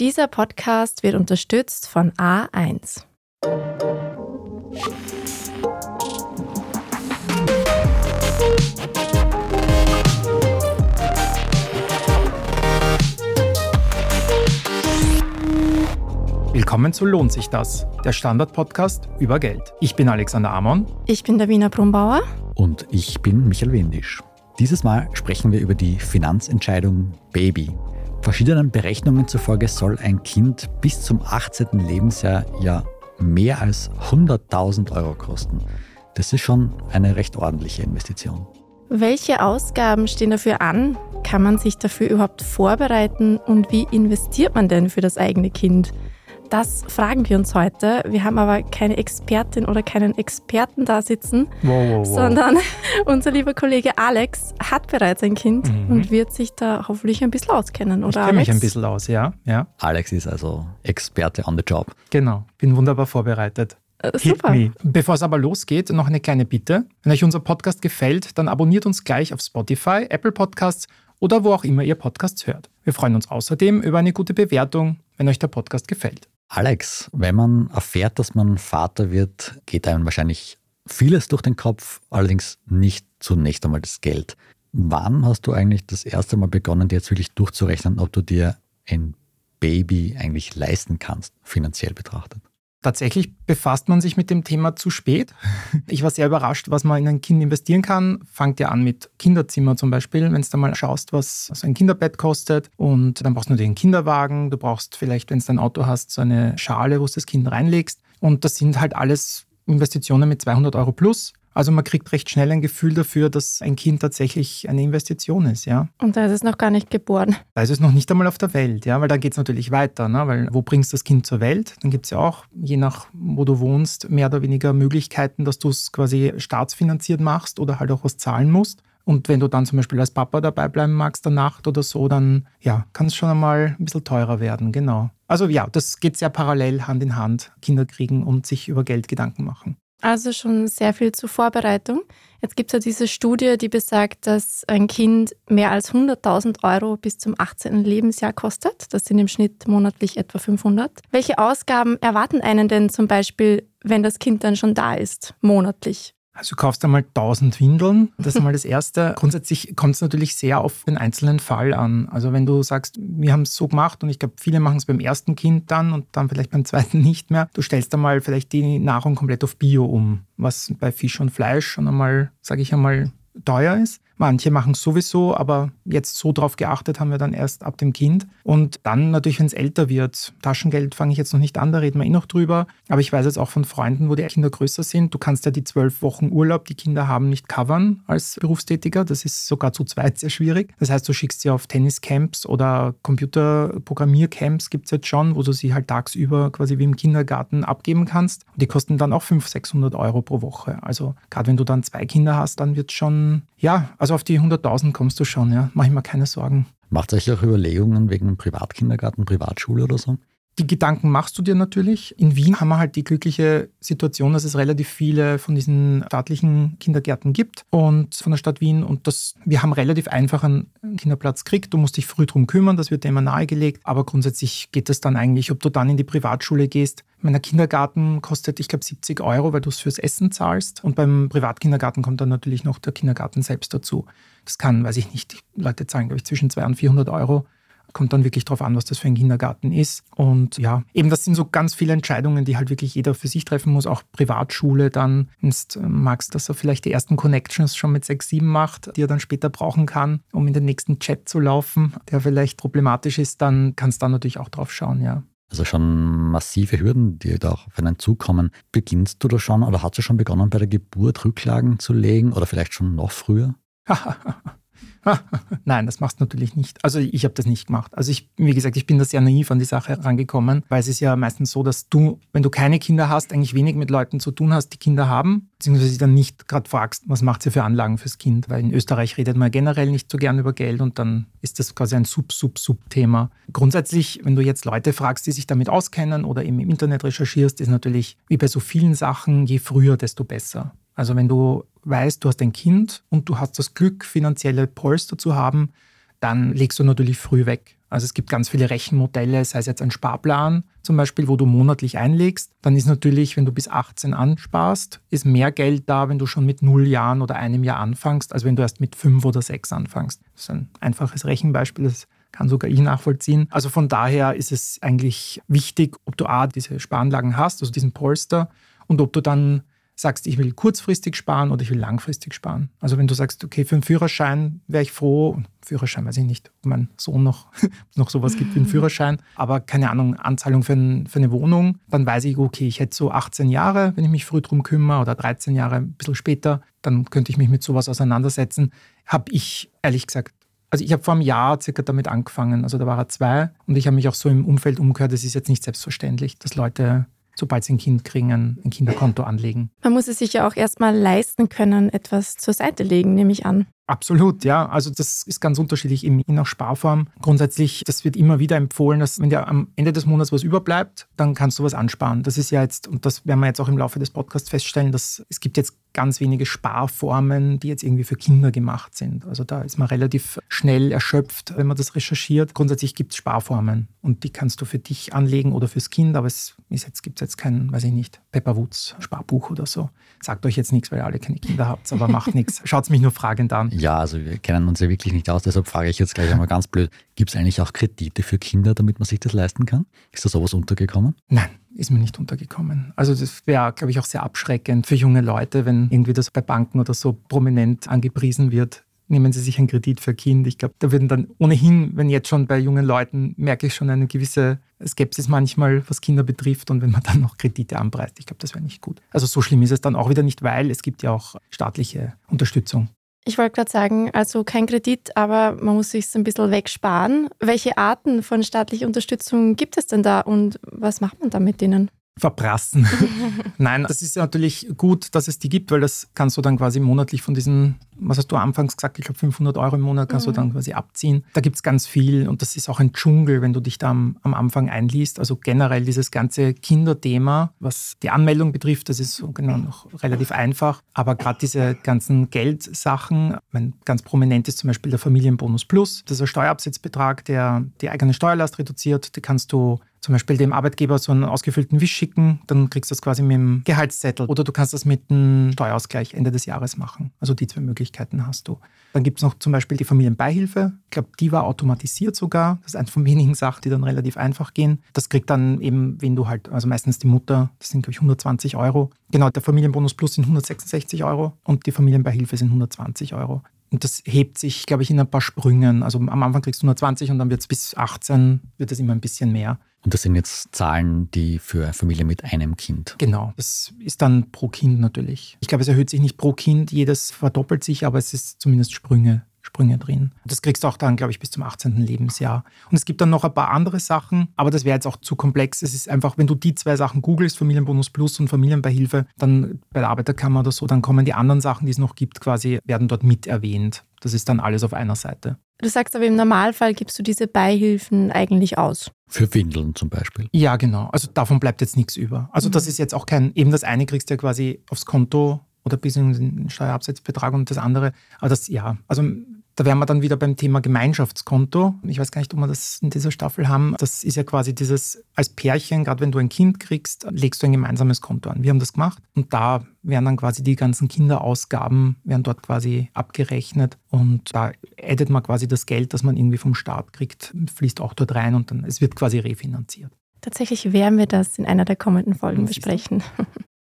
Dieser Podcast wird unterstützt von A1. Willkommen zu Lohnt sich das, der Standard-Podcast über Geld. Ich bin Alexander Amon. Ich bin der Wiener Brumbauer. Und ich bin Michael Windisch. Dieses Mal sprechen wir über die Finanzentscheidung Baby. Verschiedenen Berechnungen zufolge soll ein Kind bis zum 18. Lebensjahr ja mehr als 100.000 Euro kosten. Das ist schon eine recht ordentliche Investition. Welche Ausgaben stehen dafür an? Kann man sich dafür überhaupt vorbereiten? Und wie investiert man denn für das eigene Kind? Das fragen wir uns heute. Wir haben aber keine Expertin oder keinen Experten da sitzen, Wow, wow, wow. sondern unser lieber Kollege Alex hat bereits ein Kind Mhm. und wird sich da hoffentlich ein bisschen auskennen, Ich oder kenne mich Alex? ein bisschen aus, ja. Ja, Alex ist also Experte on the job. genau. Bin wunderbar vorbereitet. Äh, Super. Bevor es aber losgeht, noch eine kleine Bitte. Wenn euch unser Podcast gefällt, dann abonniert uns gleich auf Spotify, Apple Podcasts oder wo auch immer ihr Podcasts hört. Wir freuen uns außerdem über eine gute Bewertung, wenn euch der Podcast gefällt. Alex, wenn man erfährt, dass man Vater wird, geht einem wahrscheinlich vieles durch den Kopf, allerdings nicht zunächst einmal das Geld. Wann hast du eigentlich das erste Mal begonnen, dir jetzt wirklich durchzurechnen, ob du dir ein Baby eigentlich leisten kannst, finanziell betrachtet? Tatsächlich befasst man sich mit dem Thema zu spät. Ich war sehr überrascht, was man in ein Kind investieren kann. Fangt ja an mit Kinderzimmer zum Beispiel, wenn du da mal schaust, was so ein Kinderbett kostet. Und dann brauchst du natürlich einen Kinderwagen. Du brauchst vielleicht, wenn du ein Auto hast, so eine Schale, wo du das Kind reinlegst. Und das sind halt alles Investitionen mit 200 Euro plus. Also man kriegt recht schnell ein Gefühl dafür, dass ein Kind tatsächlich eine Investition ist, ja. Und da ist es noch gar nicht geboren. Da ist es noch nicht einmal auf der Welt, ja, weil da geht es natürlich weiter, ne? weil wo bringst du das Kind zur Welt? Dann gibt es ja auch, je nach wo du wohnst, mehr oder weniger Möglichkeiten, dass du es quasi staatsfinanziert machst oder halt auch was zahlen musst. Und wenn du dann zum Beispiel als Papa dabei bleiben magst der Nacht oder so, dann ja, kann es schon einmal ein bisschen teurer werden, genau. Also ja, das geht sehr parallel Hand in Hand, Kinder kriegen und sich über Geld Gedanken machen. Also schon sehr viel zur Vorbereitung. Jetzt gibt es ja diese Studie, die besagt, dass ein Kind mehr als 100.000 Euro bis zum 18. Lebensjahr kostet. Das sind im Schnitt monatlich etwa 500. Welche Ausgaben erwarten einen denn zum Beispiel, wenn das Kind dann schon da ist, monatlich? Also du kaufst einmal 1000 Windeln, das ist einmal das Erste. Grundsätzlich kommt es natürlich sehr auf den einzelnen Fall an. Also wenn du sagst, wir haben es so gemacht und ich glaube, viele machen es beim ersten Kind dann und dann vielleicht beim zweiten nicht mehr. Du stellst einmal vielleicht die Nahrung komplett auf Bio um, was bei Fisch und Fleisch schon einmal, sage ich einmal, teuer ist. Manche machen es sowieso, aber jetzt so drauf geachtet haben wir dann erst ab dem Kind. Und dann natürlich, wenn es älter wird, Taschengeld fange ich jetzt noch nicht an, da reden wir eh noch drüber. Aber ich weiß jetzt auch von Freunden, wo die Kinder größer sind, du kannst ja die zwölf Wochen Urlaub, die Kinder haben, nicht covern als Berufstätiger. Das ist sogar zu zweit sehr schwierig. Das heißt, du schickst sie auf Tenniscamps oder Computerprogrammiercamps gibt es jetzt schon, wo du sie halt tagsüber quasi wie im Kindergarten abgeben kannst. Und die kosten dann auch 500, 600 Euro pro Woche. Also gerade wenn du dann zwei Kinder hast, dann wird schon, ja, also auf die 100.000 kommst du schon, ja. Mach ich mir keine Sorgen. Macht euch auch Überlegungen wegen Privatkindergarten, Privatschule oder so? Die Gedanken machst du dir natürlich. In Wien haben wir halt die glückliche Situation, dass es relativ viele von diesen staatlichen Kindergärten gibt und von der Stadt Wien. Und das, wir haben relativ einfach einen Kinderplatz gekriegt. Du musst dich früh drum kümmern, das wird dir immer nahegelegt. Aber grundsätzlich geht es dann eigentlich, ob du dann in die Privatschule gehst. Mein Kindergarten kostet, ich glaube, 70 Euro, weil du es fürs Essen zahlst. Und beim Privatkindergarten kommt dann natürlich noch der Kindergarten selbst dazu. Das kann, weiß ich nicht, die Leute zahlen, glaube ich, zwischen 200 und 400 Euro. Kommt dann wirklich drauf an, was das für ein Kindergarten ist. Und ja, eben das sind so ganz viele Entscheidungen, die halt wirklich jeder für sich treffen muss. Auch Privatschule dann, wenn du magst, dass er vielleicht die ersten Connections schon mit 6, 7 macht, die er dann später brauchen kann, um in den nächsten Chat zu laufen, der vielleicht problematisch ist, dann kannst du da natürlich auch drauf schauen, ja. Also schon massive Hürden, die da auf einen zukommen. Beginnst du da schon oder hast du schon begonnen, bei der Geburt Rücklagen zu legen oder vielleicht schon noch früher? Nein, das machst du natürlich nicht. Also ich habe das nicht gemacht. Also ich, wie gesagt, ich bin da sehr naiv an die Sache herangekommen, weil es ist ja meistens so, dass du, wenn du keine Kinder hast, eigentlich wenig mit Leuten zu tun hast, die Kinder haben, beziehungsweise sie dann nicht gerade fragst, was macht sie für Anlagen fürs Kind? Weil in Österreich redet man generell nicht so gern über Geld und dann ist das quasi ein Sub-Sub-Sub-Thema. Grundsätzlich, wenn du jetzt Leute fragst, die sich damit auskennen oder eben im Internet recherchierst, ist natürlich wie bei so vielen Sachen, je früher, desto besser. Also wenn du weißt, du hast ein Kind und du hast das Glück, finanzielle Polster zu haben, dann legst du natürlich früh weg. Also es gibt ganz viele Rechenmodelle, sei es jetzt ein Sparplan zum Beispiel, wo du monatlich einlegst. Dann ist natürlich, wenn du bis 18 ansparst, ist mehr Geld da, wenn du schon mit null Jahren oder einem Jahr anfängst, als wenn du erst mit fünf oder sechs anfängst. Das ist ein einfaches Rechenbeispiel, das kann sogar ich nachvollziehen. Also von daher ist es eigentlich wichtig, ob du A, diese Sparanlagen hast, also diesen Polster, und ob du dann sagst, ich will kurzfristig sparen oder ich will langfristig sparen. Also wenn du sagst, okay, für einen Führerschein wäre ich froh, Führerschein weiß ich nicht, ob mein Sohn noch, noch sowas gibt wie einen Führerschein, aber keine Ahnung, Anzahlung für, ein, für eine Wohnung, dann weiß ich, okay, ich hätte so 18 Jahre, wenn ich mich früh drum kümmere oder 13 Jahre ein bisschen später, dann könnte ich mich mit sowas auseinandersetzen. Habe ich ehrlich gesagt also ich habe vor einem Jahr circa damit angefangen, also da war er zwei und ich habe mich auch so im Umfeld umgehört, es ist jetzt nicht selbstverständlich, dass Leute sobald sie ein Kind kriegen, ein Kinderkonto anlegen. Man muss es sich ja auch erstmal leisten können, etwas zur Seite legen, nehme ich an. Absolut, ja. Also das ist ganz unterschiedlich je nach Sparform. Grundsätzlich, das wird immer wieder empfohlen, dass wenn dir am Ende des Monats was überbleibt, dann kannst du was ansparen. Das ist ja jetzt, und das werden wir jetzt auch im Laufe des Podcasts feststellen, dass es gibt jetzt ganz wenige Sparformen, die jetzt irgendwie für Kinder gemacht sind. Also da ist man relativ schnell erschöpft, wenn man das recherchiert. Grundsätzlich gibt es Sparformen und die kannst du für dich anlegen oder fürs Kind, aber es gibt jetzt kein, weiß ich nicht, Pepper Woods Sparbuch oder so. Sagt euch jetzt nichts, weil ihr alle keine Kinder habt, aber macht nichts. Schaut es mich nur fragend an. Ja, also wir kennen uns ja wirklich nicht aus, deshalb frage ich jetzt gleich einmal ganz blöd, gibt es eigentlich auch Kredite für Kinder, damit man sich das leisten kann? Ist da sowas untergekommen? Nein, ist mir nicht untergekommen. Also das wäre, glaube ich, auch sehr abschreckend für junge Leute, wenn irgendwie das bei Banken oder so prominent angepriesen wird. Nehmen Sie sich einen Kredit für Kind. Ich glaube, da würden dann ohnehin, wenn jetzt schon bei jungen Leuten, merke ich schon eine gewisse Skepsis manchmal, was Kinder betrifft. Und wenn man dann noch Kredite anpreist, ich glaube, das wäre nicht gut. Also so schlimm ist es dann auch wieder nicht, weil es gibt ja auch staatliche Unterstützung. Ich wollte gerade sagen, also kein Kredit, aber man muss sich ein bisschen wegsparen. Welche Arten von staatlicher Unterstützung gibt es denn da und was macht man da mit denen? Verprassen. Nein, das ist natürlich gut, dass es die gibt, weil das kannst du dann quasi monatlich von diesen, was hast du anfangs gesagt, ich glaube 500 Euro im Monat kannst mhm. du dann quasi abziehen. Da gibt es ganz viel und das ist auch ein Dschungel, wenn du dich da am, am, Anfang einliest. Also generell dieses ganze Kinderthema, was die Anmeldung betrifft, das ist so genau noch relativ einfach. Aber gerade diese ganzen Geldsachen, mein ganz prominent ist zum Beispiel der Familienbonus Plus, das ist ein Steuerabsetzbetrag, der die eigene Steuerlast reduziert. Die kannst du zum Beispiel dem Arbeitgeber so einen ausgefüllten Wisch schicken, dann kriegst du das quasi mit dem Gehaltszettel. Oder du kannst das mit einem Steuerausgleich Ende des Jahres machen. Also die zwei Möglichkeiten hast du. Dann gibt es noch zum Beispiel die Familienbeihilfe. Ich glaube, die war automatisiert sogar. Das ist eine von wenigen Sachen, die dann relativ einfach gehen. Das kriegt dann eben, wenn du halt, also meistens die Mutter, das sind glaube ich 120 Euro. Genau, der Familienbonus Plus sind 166 Euro und die Familienbeihilfe sind 120 Euro. Und das hebt sich, glaube ich, in ein paar Sprüngen. Also am Anfang kriegst du 120 und dann wird es bis 18, wird es immer ein bisschen mehr. Und das sind jetzt Zahlen, die für Familien mit einem Kind. Genau, das ist dann pro Kind natürlich. Ich glaube, es erhöht sich nicht pro Kind, jedes verdoppelt sich, aber es ist zumindest Sprünge, Sprünge drin. Das kriegst du auch dann, glaube ich, bis zum 18. Lebensjahr. Und es gibt dann noch ein paar andere Sachen, aber das wäre jetzt auch zu komplex. Es ist einfach, wenn du die zwei Sachen googelst, Familienbonus Plus und Familienbeihilfe, dann bei der Arbeiterkammer oder so, dann kommen die anderen Sachen, die es noch gibt, quasi, werden dort mit erwähnt. Das ist dann alles auf einer Seite. Du sagst aber im Normalfall gibst du diese Beihilfen eigentlich aus. Für Windeln zum Beispiel. Ja, genau. Also davon bleibt jetzt nichts über. Also mhm. das ist jetzt auch kein, eben das eine kriegst du ja quasi aufs Konto oder bis in den Steuerabsetzbetrag und das andere. Aber das, ja, also da wären wir dann wieder beim Thema Gemeinschaftskonto. Ich weiß gar nicht, ob wir das in dieser Staffel haben. Das ist ja quasi dieses, als Pärchen, gerade wenn du ein Kind kriegst, legst du ein gemeinsames Konto an. Wir haben das gemacht und da werden dann quasi die ganzen Kinderausgaben, werden dort quasi abgerechnet und da addet man quasi das Geld, das man irgendwie vom Staat kriegt, fließt auch dort rein und dann, es wird quasi refinanziert. Tatsächlich werden wir das in einer der kommenden Folgen besprechen.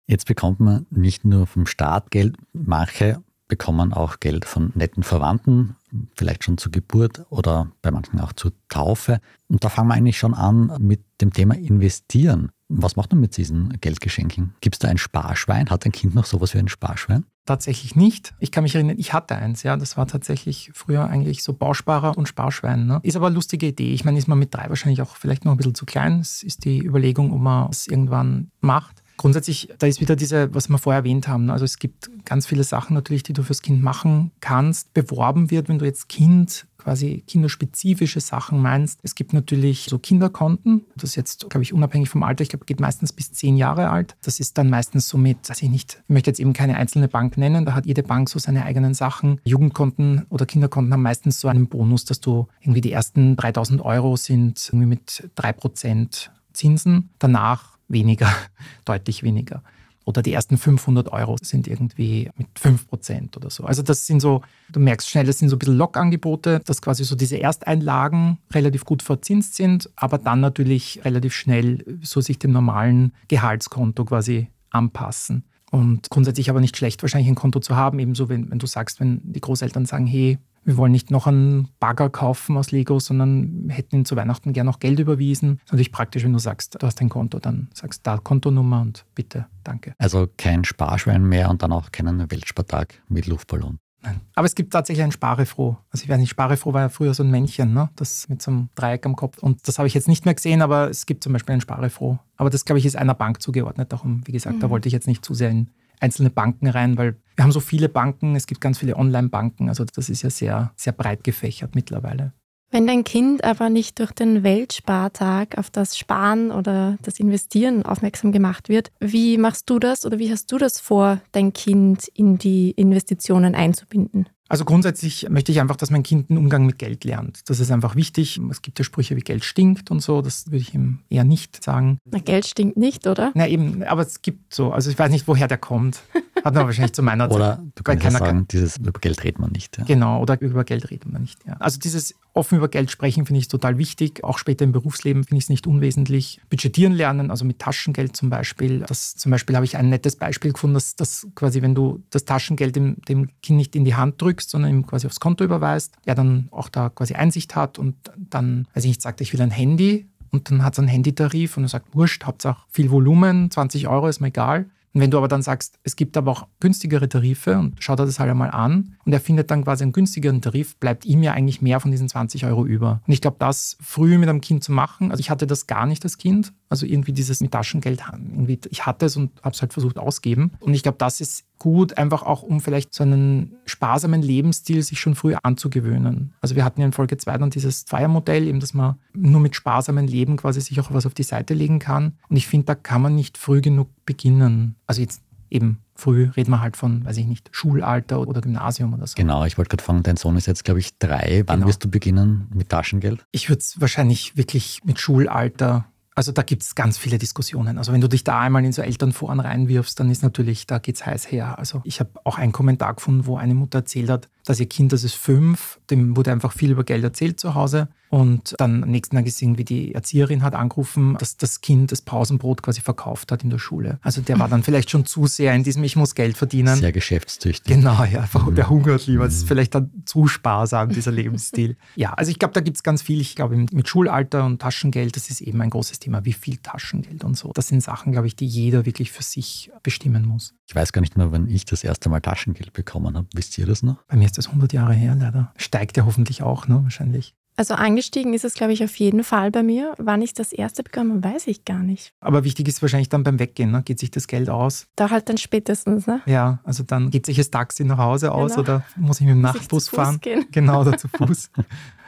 Jetzt bekommt man nicht nur vom Staat Geld, manche bekommen auch Geld von netten Verwandten, vielleicht schon zur Geburt oder bei manchen auch zur Taufe. Und da fangen wir eigentlich schon an mit dem Thema Investieren. Was macht man mit diesen Geldgeschenken? Gibt es da ein Sparschwein? Hat ein Kind noch sowas wie ein Sparschwein? Tatsächlich nicht. Ich kann mich erinnern, ich hatte eins, ja. Das war tatsächlich früher eigentlich so Bausparer und Sparschwein. Ne? Ist aber eine lustige Idee. Ich meine, ist man mit drei wahrscheinlich auch vielleicht noch ein bisschen zu klein. Es ist die Überlegung, ob man es irgendwann macht. Grundsätzlich, da ist wieder diese, was wir vorher erwähnt haben. Also es gibt ganz viele Sachen natürlich, die du fürs Kind machen kannst. Beworben wird, wenn du jetzt Kind quasi kinderspezifische Sachen meinst. Es gibt natürlich so Kinderkonten. Das ist jetzt, glaube ich, unabhängig vom Alter. Ich glaube, geht meistens bis zehn Jahre alt. Das ist dann meistens so mit, weiß ich nicht, ich möchte jetzt eben keine einzelne Bank nennen. Da hat jede Bank so seine eigenen Sachen. Jugendkonten oder Kinderkonten haben meistens so einen Bonus, dass du irgendwie die ersten 3000 Euro sind irgendwie mit drei Prozent Zinsen. Danach weniger, deutlich weniger oder die ersten 500 Euro sind irgendwie mit 5% oder so. Also das sind so, du merkst schnell, das sind so ein bisschen Lockangebote, dass quasi so diese Ersteinlagen relativ gut verzinst sind, aber dann natürlich relativ schnell so sich dem normalen Gehaltskonto quasi anpassen. Und grundsätzlich aber nicht schlecht, wahrscheinlich ein Konto zu haben, ebenso wenn, wenn du sagst, wenn die Großeltern sagen, hey, wir wollen nicht noch einen Bagger kaufen aus Lego, sondern hätten ihnen zu Weihnachten gerne noch Geld überwiesen. Das ist natürlich praktisch, wenn du sagst, du hast ein Konto, dann sagst du da Kontonummer und bitte, danke. Also kein Sparschwein mehr und dann auch keinen Weltspartag mit Luftballon. Nein. Aber es gibt tatsächlich ein Sparefroh. Also ich weiß nicht, Sparefroh war ja früher so ein Männchen, ne? das mit so einem Dreieck am Kopf. Und das habe ich jetzt nicht mehr gesehen, aber es gibt zum Beispiel ein Sparefroh. Aber das, glaube ich, ist einer Bank zugeordnet. Darum, wie gesagt, mhm. da wollte ich jetzt nicht zu sehr in einzelne Banken rein, weil wir haben so viele Banken, es gibt ganz viele Online-Banken, also das ist ja sehr, sehr breit gefächert mittlerweile. Wenn dein Kind aber nicht durch den Weltspartag auf das Sparen oder das Investieren aufmerksam gemacht wird, wie machst du das oder wie hast du das vor, dein Kind in die Investitionen einzubinden? Also grundsätzlich möchte ich einfach, dass mein Kind einen Umgang mit Geld lernt. Das ist einfach wichtig. Es gibt ja Sprüche wie Geld stinkt und so. Das würde ich ihm eher nicht sagen. Na, Geld stinkt nicht, oder? Na eben, aber es gibt so. Also ich weiß nicht, woher der kommt. Hat man wahrscheinlich zu meiner Zeit. Oder du kannst ja sagen, dieses über Geld redet man nicht. Ja. Genau, oder über Geld redet man nicht. Ja. Also dieses offen über Geld sprechen finde ich total wichtig. Auch später im Berufsleben finde ich es nicht unwesentlich. Budgetieren lernen, also mit Taschengeld zum Beispiel. Das zum Beispiel habe ich ein nettes Beispiel gefunden, dass, dass quasi, wenn du das Taschengeld dem, dem Kind nicht in die Hand drückst, sondern ihm quasi aufs Konto überweist, er dann auch da quasi Einsicht hat und dann, weiß ich nicht, sagt, ich will ein Handy und dann hat es einen Handytarif und er sagt, wurscht, Hauptsache viel Volumen, 20 Euro ist mir egal. Und wenn du aber dann sagst, es gibt aber auch günstigere Tarife und schaut er das halt einmal an und er findet dann quasi einen günstigeren Tarif, bleibt ihm ja eigentlich mehr von diesen 20 Euro über. Und ich glaube, das früh mit einem Kind zu machen, also ich hatte das gar nicht als Kind, also irgendwie dieses mit Taschengeld, irgendwie, ich hatte es und habe es halt versucht ausgeben. Und ich glaube, das ist gut, einfach auch um vielleicht so einen sparsamen Lebensstil sich schon früh anzugewöhnen. Also wir hatten ja in Folge 2 dann dieses Feiermodell, eben, dass man nur mit sparsamen Leben quasi sich auch was auf die Seite legen kann. Und ich finde, da kann man nicht früh genug beginnen. Also jetzt eben früh reden wir halt von, weiß ich nicht, Schulalter oder Gymnasium oder so. Genau, ich wollte gerade fragen, dein Sohn ist jetzt, glaube ich, drei. Wann genau. wirst du beginnen mit Taschengeld? Ich würde es wahrscheinlich wirklich mit Schulalter also da gibt es ganz viele Diskussionen. Also wenn du dich da einmal in so Elternforen reinwirfst, dann ist natürlich, da geht es heiß her. Also ich habe auch einen Kommentar gefunden, wo eine Mutter erzählt hat, dass ihr Kind, das ist fünf, dem wurde einfach viel über Geld erzählt zu Hause. Und dann am nächsten Tag gesehen, wie die Erzieherin hat angerufen, dass das Kind das Pausenbrot quasi verkauft hat in der Schule. Also der war dann vielleicht schon zu sehr in diesem Ich muss Geld verdienen. Sehr geschäftstüchtig. Genau, ja. Mhm. Der hungert lieber. Das ist vielleicht dann zu sparsam, dieser Lebensstil. Ja, also ich glaube, da gibt es ganz viel. Ich glaube, mit Schulalter und Taschengeld, das ist eben ein großes Thema. Wie viel Taschengeld und so. Das sind Sachen, glaube ich, die jeder wirklich für sich bestimmen muss. Ich weiß gar nicht mehr, wann ich das erste Mal Taschengeld bekommen habe. Wisst ihr das noch? Bei mir ist das 100 Jahre her, leider. Steigt ja hoffentlich auch, ne? Wahrscheinlich. Also angestiegen ist es, glaube ich, auf jeden Fall bei mir. Wann ich das erste bekommen weiß ich gar nicht. Aber wichtig ist wahrscheinlich dann beim Weggehen, ne? geht sich das Geld aus? Da halt dann spätestens, ne? Ja, also dann geht sich das Taxi nach Hause aus genau. oder muss ich mit dem Nachtbus fahren? Gehen. Genau, oder zu Fuß.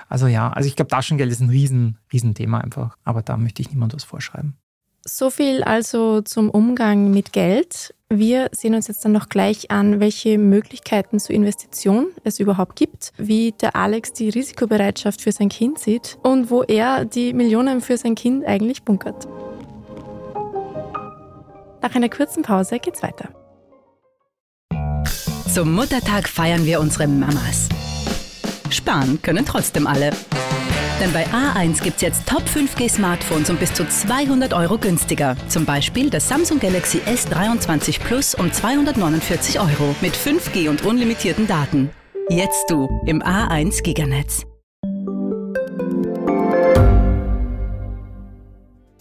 also ja, also ich glaube, Taschengeld ist ein riesen, riesen Thema einfach. Aber da möchte ich niemand was vorschreiben. So viel also zum Umgang mit Geld. Wir sehen uns jetzt dann noch gleich an, welche Möglichkeiten zur Investition es überhaupt gibt, wie der Alex die Risikobereitschaft für sein Kind sieht und wo er die Millionen für sein Kind eigentlich bunkert. Nach einer kurzen Pause geht's weiter. Zum Muttertag feiern wir unsere Mamas. Sparen können trotzdem alle. Denn bei A1 gibt es jetzt Top 5G Smartphones um bis zu 200 Euro günstiger. Zum Beispiel das Samsung Galaxy S23 Plus um 249 Euro mit 5G und unlimitierten Daten. Jetzt du im A1 Giganetz.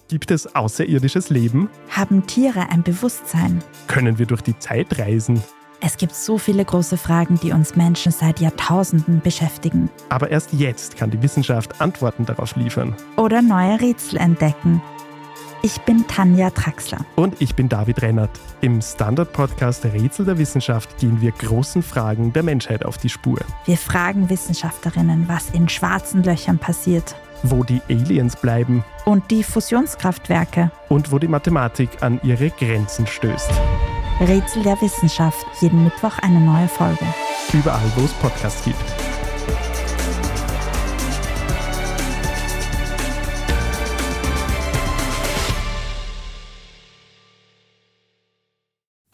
Gibt es außerirdisches Leben? Haben Tiere ein Bewusstsein? Können wir durch die Zeit reisen? Es gibt so viele große Fragen, die uns Menschen seit Jahrtausenden beschäftigen. Aber erst jetzt kann die Wissenschaft Antworten darauf liefern. Oder neue Rätsel entdecken. Ich bin Tanja Traxler. Und ich bin David Rennert. Im Standard-Podcast Rätsel der Wissenschaft gehen wir großen Fragen der Menschheit auf die Spur. Wir fragen Wissenschaftlerinnen, was in schwarzen Löchern passiert. Wo die Aliens bleiben. Und die Fusionskraftwerke. Und wo die Mathematik an ihre Grenzen stößt. Rätsel der Wissenschaft. Jeden Mittwoch eine neue Folge. Überall, wo es Podcasts gibt.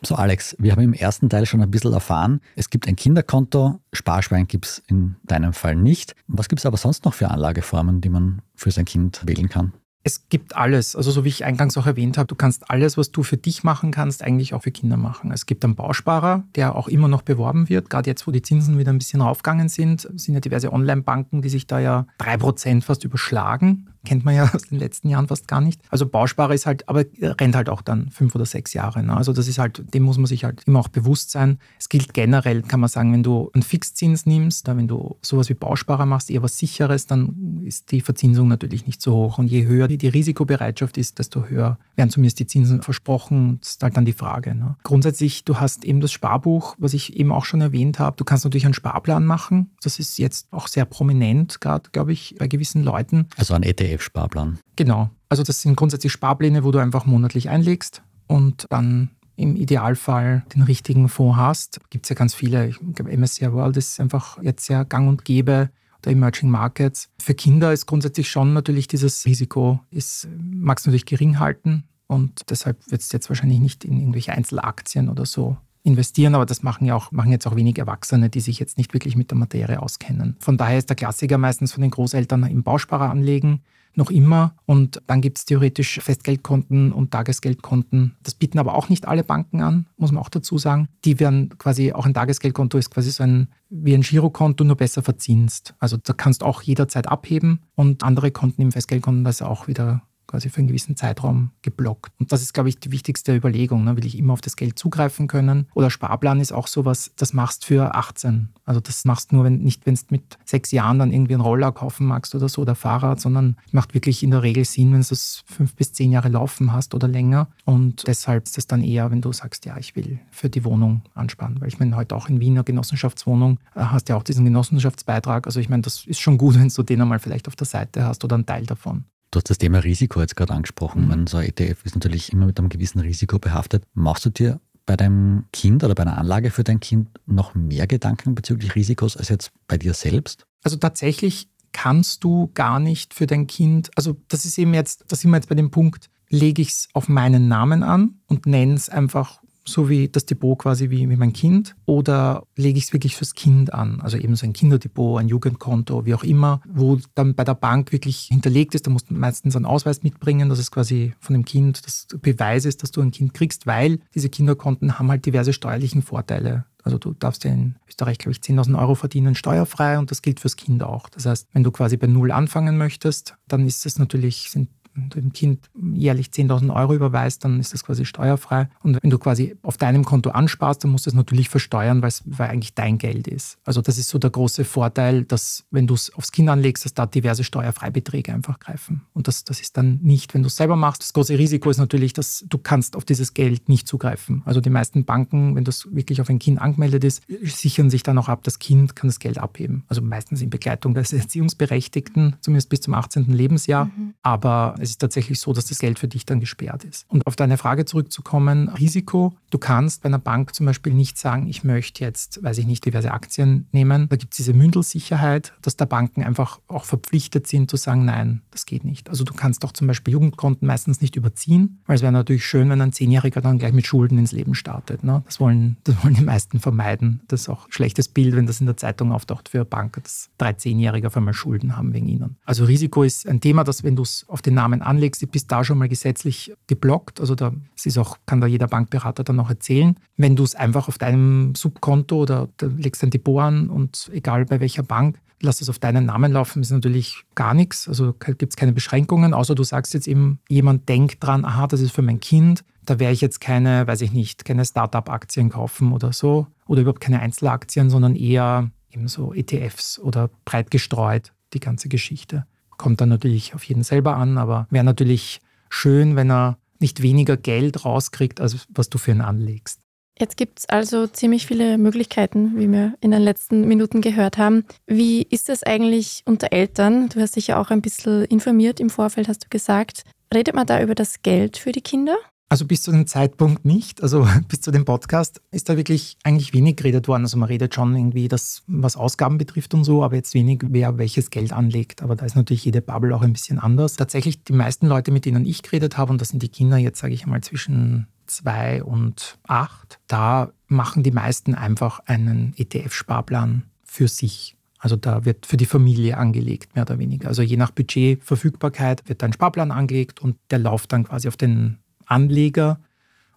So, Alex, wir haben im ersten Teil schon ein bisschen erfahren, es gibt ein Kinderkonto, Sparschwein gibt es in deinem Fall nicht. Was gibt es aber sonst noch für Anlageformen, die man für sein Kind wählen kann? Es gibt alles. Also so wie ich eingangs auch erwähnt habe, du kannst alles, was du für dich machen kannst, eigentlich auch für Kinder machen. Es gibt einen Bausparer, der auch immer noch beworben wird. Gerade jetzt, wo die Zinsen wieder ein bisschen raufgegangen sind, sind ja diverse Online-Banken, die sich da ja drei Prozent fast überschlagen kennt man ja aus den letzten Jahren fast gar nicht. Also Bausparer ist halt, aber rennt halt auch dann fünf oder sechs Jahre. Ne? Also das ist halt, dem muss man sich halt immer auch bewusst sein. Es gilt generell, kann man sagen, wenn du einen Fixzins nimmst, wenn du sowas wie Bausparer machst, eher was Sicheres, dann ist die Verzinsung natürlich nicht so hoch. Und je höher die, Risikobereitschaft ist, desto höher werden zumindest die Zinsen versprochen. Das ist halt dann die Frage. Ne? Grundsätzlich, du hast eben das Sparbuch, was ich eben auch schon erwähnt habe. Du kannst natürlich einen Sparplan machen. Das ist jetzt auch sehr prominent, gerade, glaube ich, bei gewissen Leuten. Also ein ETF. ETF-Sparplan. Genau. Also das sind grundsätzlich Sparpläne, wo du einfach monatlich einlegst und dann im Idealfall den richtigen Fonds hast. Gibt es ja ganz viele. Ich glaube, MSCI World ist einfach jetzt sehr gang und gäbe der Emerging Markets. Für Kinder ist grundsätzlich schon natürlich dieses Risiko, ist, magst du natürlich gering halten und deshalb wird es jetzt wahrscheinlich nicht in irgendwelche Einzelaktien oder so investieren, aber das machen ja auch, machen jetzt auch wenig Erwachsene, die sich jetzt nicht wirklich mit der Materie auskennen. Von daher ist der Klassiker meistens von den Großeltern im Bausparer anlegen, noch immer. Und dann gibt es theoretisch Festgeldkonten und Tagesgeldkonten. Das bieten aber auch nicht alle Banken an, muss man auch dazu sagen. Die werden quasi, auch ein Tagesgeldkonto ist quasi so ein wie ein Girokonto, nur besser verzinst. Also da kannst auch jederzeit abheben und andere Konten im Festgeldkonto, das ist auch wieder quasi für einen gewissen Zeitraum geblockt. Und das ist, glaube ich, die wichtigste Überlegung. Ne? Will ich immer auf das Geld zugreifen können? Oder Sparplan ist auch sowas, das machst für 18. Also das machst nur, wenn nicht, wenn du mit sechs Jahren dann irgendwie einen Roller kaufen magst oder so oder Fahrrad, sondern macht wirklich in der Regel Sinn, wenn du es fünf bis zehn Jahre laufen hast oder länger. Und deshalb ist es dann eher, wenn du sagst, ja, ich will für die Wohnung ansparen. Weil ich meine, heute auch in Wiener Genossenschaftswohnung äh, hast du ja auch diesen Genossenschaftsbeitrag. Also ich meine, das ist schon gut, wenn du den einmal vielleicht auf der Seite hast oder einen Teil davon. Du hast das Thema Risiko jetzt gerade angesprochen. Mhm. so ein ETF ist natürlich immer mit einem gewissen Risiko behaftet. Machst du dir bei deinem Kind oder bei einer Anlage für dein Kind noch mehr Gedanken bezüglich Risikos als jetzt bei dir selbst? Also tatsächlich kannst du gar nicht für dein Kind, also das ist eben jetzt, da sind wir jetzt bei dem Punkt, lege ich es auf meinen Namen an und nenne es einfach so wie das Depot quasi wie, wie mein Kind? Oder lege ich es wirklich fürs Kind an? Also eben so ein Kinderdepot, ein Jugendkonto, wie auch immer, wo dann bei der Bank wirklich hinterlegt ist, da musst du meistens einen Ausweis mitbringen, dass es quasi von dem Kind das Beweis ist, dass du ein Kind kriegst, weil diese Kinderkonten haben halt diverse steuerlichen Vorteile. Also du darfst in Österreich, glaube ich, 10.000 Euro verdienen steuerfrei und das gilt fürs Kind auch. Das heißt, wenn du quasi bei Null anfangen möchtest, dann ist es natürlich, sind dem Kind jährlich 10.000 Euro überweist, dann ist das quasi steuerfrei. Und wenn du quasi auf deinem Konto ansparst, dann musst du es natürlich versteuern, weil es eigentlich dein Geld ist. Also das ist so der große Vorteil, dass wenn du es aufs Kind anlegst, dass da diverse Steuerfreibeträge einfach greifen. Und das, das ist dann nicht, wenn du es selber machst. Das große Risiko ist natürlich, dass du kannst auf dieses Geld nicht zugreifen. Also die meisten Banken, wenn das wirklich auf ein Kind angemeldet ist, sichern sich dann auch ab, das Kind kann das Geld abheben. Also meistens in Begleitung des Erziehungsberechtigten, zumindest bis zum 18. Lebensjahr. Mhm. Aber es ist tatsächlich so, dass das Geld für dich dann gesperrt ist. Und auf deine Frage zurückzukommen, Risiko, du kannst bei einer Bank zum Beispiel nicht sagen, ich möchte jetzt, weiß ich nicht, diverse Aktien nehmen. Da gibt es diese Mündelsicherheit, dass da Banken einfach auch verpflichtet sind zu sagen, nein, das geht nicht. Also du kannst auch zum Beispiel Jugendkonten meistens nicht überziehen, weil es wäre natürlich schön, wenn ein Zehnjähriger dann gleich mit Schulden ins Leben startet. Ne? Das, wollen, das wollen die meisten vermeiden. Das ist auch ein schlechtes Bild, wenn das in der Zeitung auftaucht für Banker, dass drei Zehnjährige auf einmal Schulden haben wegen ihnen. Also Risiko ist ein Thema, das, wenn du es auf den Namen Namen anlegst, bist da schon mal gesetzlich geblockt. Also da ist auch, kann da jeder Bankberater dann noch erzählen. Wenn du es einfach auf deinem Subkonto oder legst ein Depot an und egal bei welcher Bank, lass es auf deinen Namen laufen, ist natürlich gar nichts. Also gibt es keine Beschränkungen, außer du sagst jetzt eben, jemand denkt dran, aha, das ist für mein Kind, da werde ich jetzt keine, weiß ich nicht, keine Startup-Aktien kaufen oder so oder überhaupt keine Einzelaktien, sondern eher eben so ETFs oder breit gestreut, die ganze Geschichte. Kommt dann natürlich auf jeden selber an, aber wäre natürlich schön, wenn er nicht weniger Geld rauskriegt, als was du für ihn anlegst. Jetzt gibt es also ziemlich viele Möglichkeiten, wie wir in den letzten Minuten gehört haben. Wie ist das eigentlich unter Eltern? Du hast dich ja auch ein bisschen informiert im Vorfeld, hast du gesagt. Redet man da über das Geld für die Kinder? Also bis zu dem Zeitpunkt nicht. Also bis zu dem Podcast ist da wirklich eigentlich wenig geredet worden. Also man redet schon irgendwie, das, was Ausgaben betrifft und so, aber jetzt wenig, wer welches Geld anlegt. Aber da ist natürlich jede Bubble auch ein bisschen anders. Tatsächlich die meisten Leute, mit denen ich geredet habe, und das sind die Kinder jetzt, sage ich einmal, zwischen zwei und acht, da machen die meisten einfach einen ETF-Sparplan für sich. Also da wird für die Familie angelegt, mehr oder weniger. Also je nach Budgetverfügbarkeit wird ein Sparplan angelegt und der läuft dann quasi auf den Anleger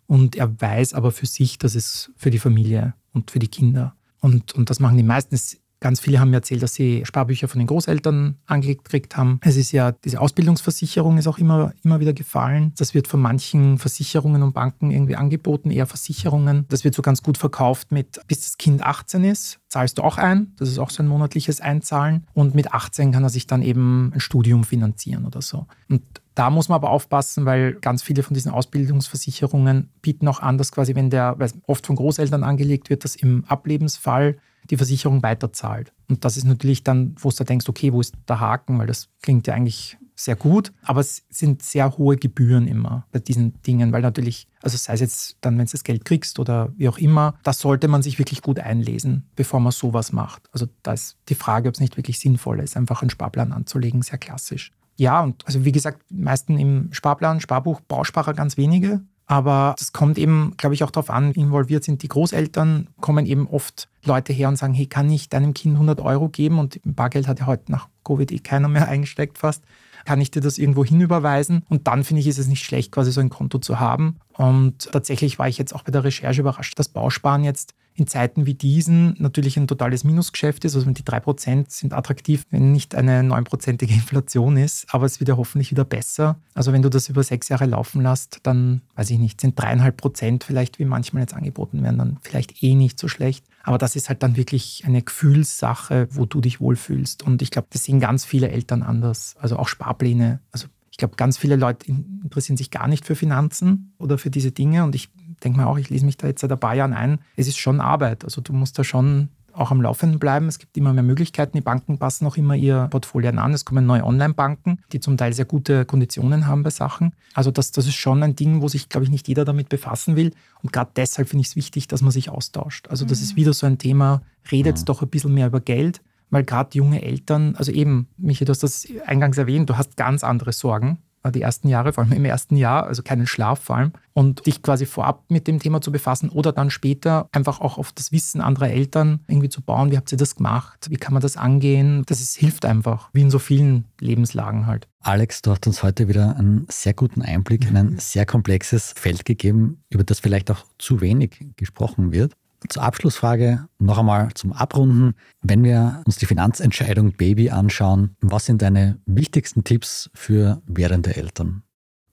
und er weiß aber für sich, dass es für die Familie und für die Kinder. Und, und das machen die meisten. Ganz viele haben mir erzählt, dass sie Sparbücher von den Großeltern angelegt gekriegt haben. Es ist ja, diese Ausbildungsversicherung ist auch immer, immer wieder gefallen. Das wird von manchen Versicherungen und Banken irgendwie angeboten, eher Versicherungen. Das wird so ganz gut verkauft mit, bis das Kind 18 ist, zahlst du auch ein. Das ist auch so ein monatliches Einzahlen. Und mit 18 kann er sich dann eben ein Studium finanzieren oder so. Und da muss man aber aufpassen, weil ganz viele von diesen Ausbildungsversicherungen bieten auch an, dass quasi, wenn der, weil oft von Großeltern angelegt wird, dass im Ablebensfall die Versicherung weiterzahlt. Und das ist natürlich dann, wo du denkst, okay, wo ist der Haken? Weil das klingt ja eigentlich sehr gut, aber es sind sehr hohe Gebühren immer bei diesen Dingen, weil natürlich, also sei es jetzt dann, wenn du das Geld kriegst oder wie auch immer, da sollte man sich wirklich gut einlesen, bevor man sowas macht. Also da ist die Frage, ob es nicht wirklich sinnvoll ist, einfach einen Sparplan anzulegen, sehr klassisch. Ja, und also wie gesagt, meisten im Sparplan, Sparbuch, Bausparer ganz wenige. Aber das kommt eben, glaube ich, auch darauf an, involviert sind die Großeltern, kommen eben oft Leute her und sagen, hey, kann ich deinem Kind 100 Euro geben? Und Bargeld hat ja heute nach Covid eh keiner mehr eingesteckt fast. Kann ich dir das irgendwo hinüberweisen? Und dann finde ich, ist es nicht schlecht, quasi so ein Konto zu haben. Und tatsächlich war ich jetzt auch bei der Recherche überrascht, dass Bausparen jetzt in Zeiten wie diesen natürlich ein totales Minusgeschäft ist. Also die 3% sind attraktiv, wenn nicht eine 9%ige Inflation ist, aber es wird ja hoffentlich wieder besser. Also wenn du das über sechs Jahre laufen lässt, dann, weiß ich nicht, sind dreieinhalb Prozent vielleicht, wie manchmal jetzt angeboten werden, dann vielleicht eh nicht so schlecht. Aber das ist halt dann wirklich eine Gefühlssache, wo du dich wohlfühlst. Und ich glaube, das sehen ganz viele Eltern anders. Also auch Sparpläne. Also ich glaube, ganz viele Leute interessieren sich gar nicht für Finanzen oder für diese Dinge. Und ich denke mir auch, ich lese mich da jetzt seit ein paar Jahren ein. Es ist schon Arbeit. Also du musst da schon auch am Laufenden bleiben. Es gibt immer mehr Möglichkeiten. Die Banken passen auch immer ihr Portfolio an. Es kommen neue Online-Banken, die zum Teil sehr gute Konditionen haben bei Sachen. Also das, das ist schon ein Ding, wo sich, glaube ich, nicht jeder damit befassen will. Und gerade deshalb finde ich es wichtig, dass man sich austauscht. Also das ist mhm. wieder so ein Thema, redet ja. doch ein bisschen mehr über Geld, weil gerade junge Eltern, also eben, Michi, du hast das eingangs erwähnt, du hast ganz andere Sorgen die ersten Jahre, vor allem im ersten Jahr, also keinen Schlaf vor allem, und dich quasi vorab mit dem Thema zu befassen oder dann später einfach auch auf das Wissen anderer Eltern irgendwie zu bauen. Wie habt ihr das gemacht? Wie kann man das angehen? Das ist, hilft einfach, wie in so vielen Lebenslagen halt. Alex, du hast uns heute wieder einen sehr guten Einblick in ein sehr komplexes Feld gegeben, über das vielleicht auch zu wenig gesprochen wird. Zur Abschlussfrage noch einmal zum Abrunden. Wenn wir uns die Finanzentscheidung Baby anschauen, was sind deine wichtigsten Tipps für werdende Eltern?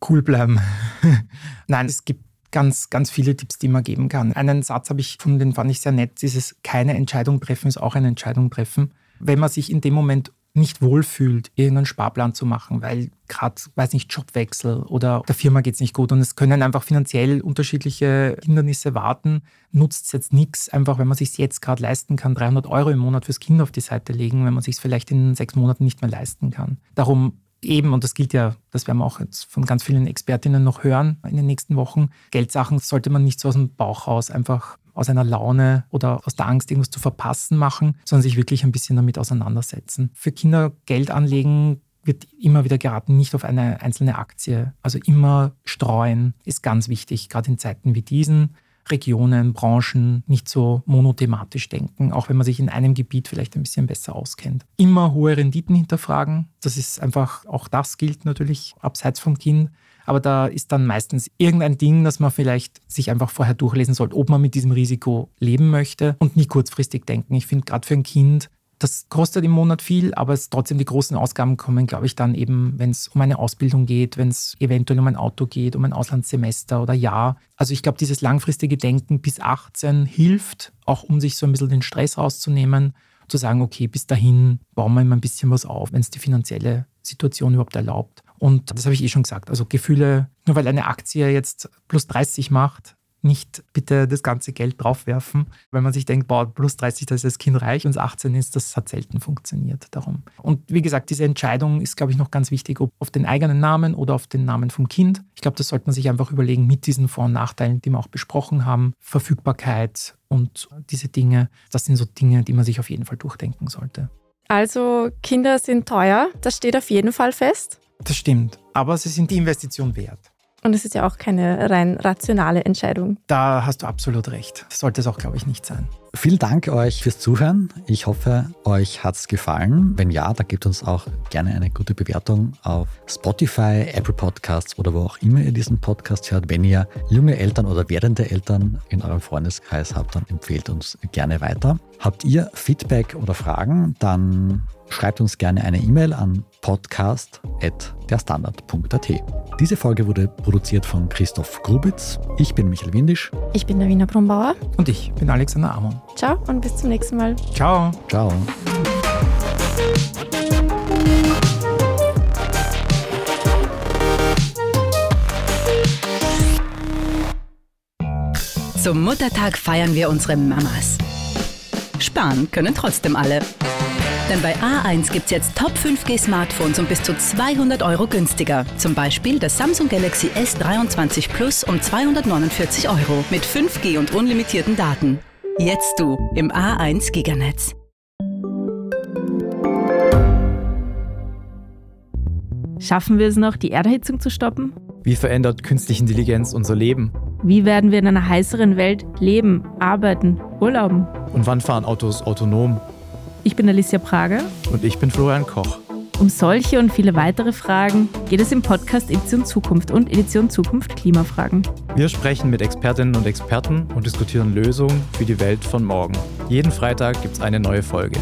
Cool bleiben. Nein, es gibt ganz, ganz viele Tipps, die man geben kann. Einen Satz habe ich gefunden, den fand ich sehr nett. Dieses keine Entscheidung treffen ist auch eine Entscheidung treffen. Wenn man sich in dem Moment nicht wohlfühlt, irgendeinen Sparplan zu machen, weil gerade, weiß nicht, Jobwechsel oder der Firma geht es nicht gut und es können einfach finanziell unterschiedliche Hindernisse warten, nutzt es jetzt nichts, einfach wenn man sich jetzt gerade leisten kann, 300 Euro im Monat fürs Kind auf die Seite legen, wenn man sich es vielleicht in sechs Monaten nicht mehr leisten kann. Darum eben, und das gilt ja, das werden wir auch jetzt von ganz vielen Expertinnen noch hören in den nächsten Wochen, Geldsachen sollte man nicht so aus dem Bauch raus einfach aus einer Laune oder aus der Angst, irgendwas zu verpassen machen, sondern sich wirklich ein bisschen damit auseinandersetzen. Für Kinder Geld anlegen wird immer wieder geraten, nicht auf eine einzelne Aktie. Also immer streuen ist ganz wichtig, gerade in Zeiten wie diesen. Regionen, Branchen nicht so monothematisch denken, auch wenn man sich in einem Gebiet vielleicht ein bisschen besser auskennt. Immer hohe Renditen hinterfragen. Das ist einfach, auch das gilt natürlich abseits vom Kind. Aber da ist dann meistens irgendein Ding, das man vielleicht sich einfach vorher durchlesen sollte, ob man mit diesem Risiko leben möchte und nie kurzfristig denken. Ich finde gerade für ein Kind, das kostet im Monat viel, aber es trotzdem die großen Ausgaben kommen, glaube ich, dann eben, wenn es um eine Ausbildung geht, wenn es eventuell um ein Auto geht, um ein Auslandssemester oder Jahr. Also ich glaube, dieses langfristige Denken bis 18 hilft, auch um sich so ein bisschen den Stress rauszunehmen, zu sagen, okay, bis dahin bauen wir immer ein bisschen was auf, wenn es die finanzielle Situation überhaupt erlaubt. Und das habe ich eh schon gesagt. Also Gefühle, nur weil eine Aktie jetzt plus 30 macht, nicht bitte das ganze Geld draufwerfen, wenn man sich denkt, boah, plus 30, das ist das Kind reich und es 18 ist, das hat selten funktioniert. Darum. Und wie gesagt, diese Entscheidung ist, glaube ich, noch ganz wichtig, ob auf den eigenen Namen oder auf den Namen vom Kind. Ich glaube, das sollte man sich einfach überlegen mit diesen Vor- und Nachteilen, die wir auch besprochen haben. Verfügbarkeit und diese Dinge, das sind so Dinge, die man sich auf jeden Fall durchdenken sollte. Also Kinder sind teuer, das steht auf jeden Fall fest. Das stimmt, aber sie sind die Investition wert. Und es ist ja auch keine rein rationale Entscheidung. Da hast du absolut recht. Das sollte es auch, glaube ich, nicht sein. Vielen Dank euch fürs Zuhören. Ich hoffe, euch hat es gefallen. Wenn ja, dann gebt uns auch gerne eine gute Bewertung auf Spotify, Apple Podcasts oder wo auch immer ihr diesen Podcast hört. Wenn ihr junge Eltern oder werdende Eltern in eurem Freundeskreis habt, dann empfehlt uns gerne weiter. Habt ihr Feedback oder Fragen, dann schreibt uns gerne eine E-Mail an podcast.derstandard.at. Diese Folge wurde produziert von Christoph Grubitz. Ich bin Michael Windisch. Ich bin der Wiener Brumbauer. Und ich bin Alexander Amon. Ciao und bis zum nächsten Mal. Ciao. Ciao. Zum Muttertag feiern wir unsere Mamas. Sparen können trotzdem alle. Denn bei A1 gibt's jetzt Top 5G Smartphones um bis zu 200 Euro günstiger. Zum Beispiel das Samsung Galaxy S23 Plus um 249 Euro mit 5G und unlimitierten Daten. Jetzt du im A1 Giganetz. Schaffen wir es noch, die Erderhitzung zu stoppen? Wie verändert künstliche Intelligenz unser Leben? Wie werden wir in einer heißeren Welt leben, arbeiten, urlauben? Und wann fahren Autos autonom? Ich bin Alicia Prager. Und ich bin Florian Koch. Um solche und viele weitere Fragen geht es im Podcast Edition Zukunft und Edition Zukunft Klimafragen. Wir sprechen mit Expertinnen und Experten und diskutieren Lösungen für die Welt von morgen. Jeden Freitag gibt es eine neue Folge.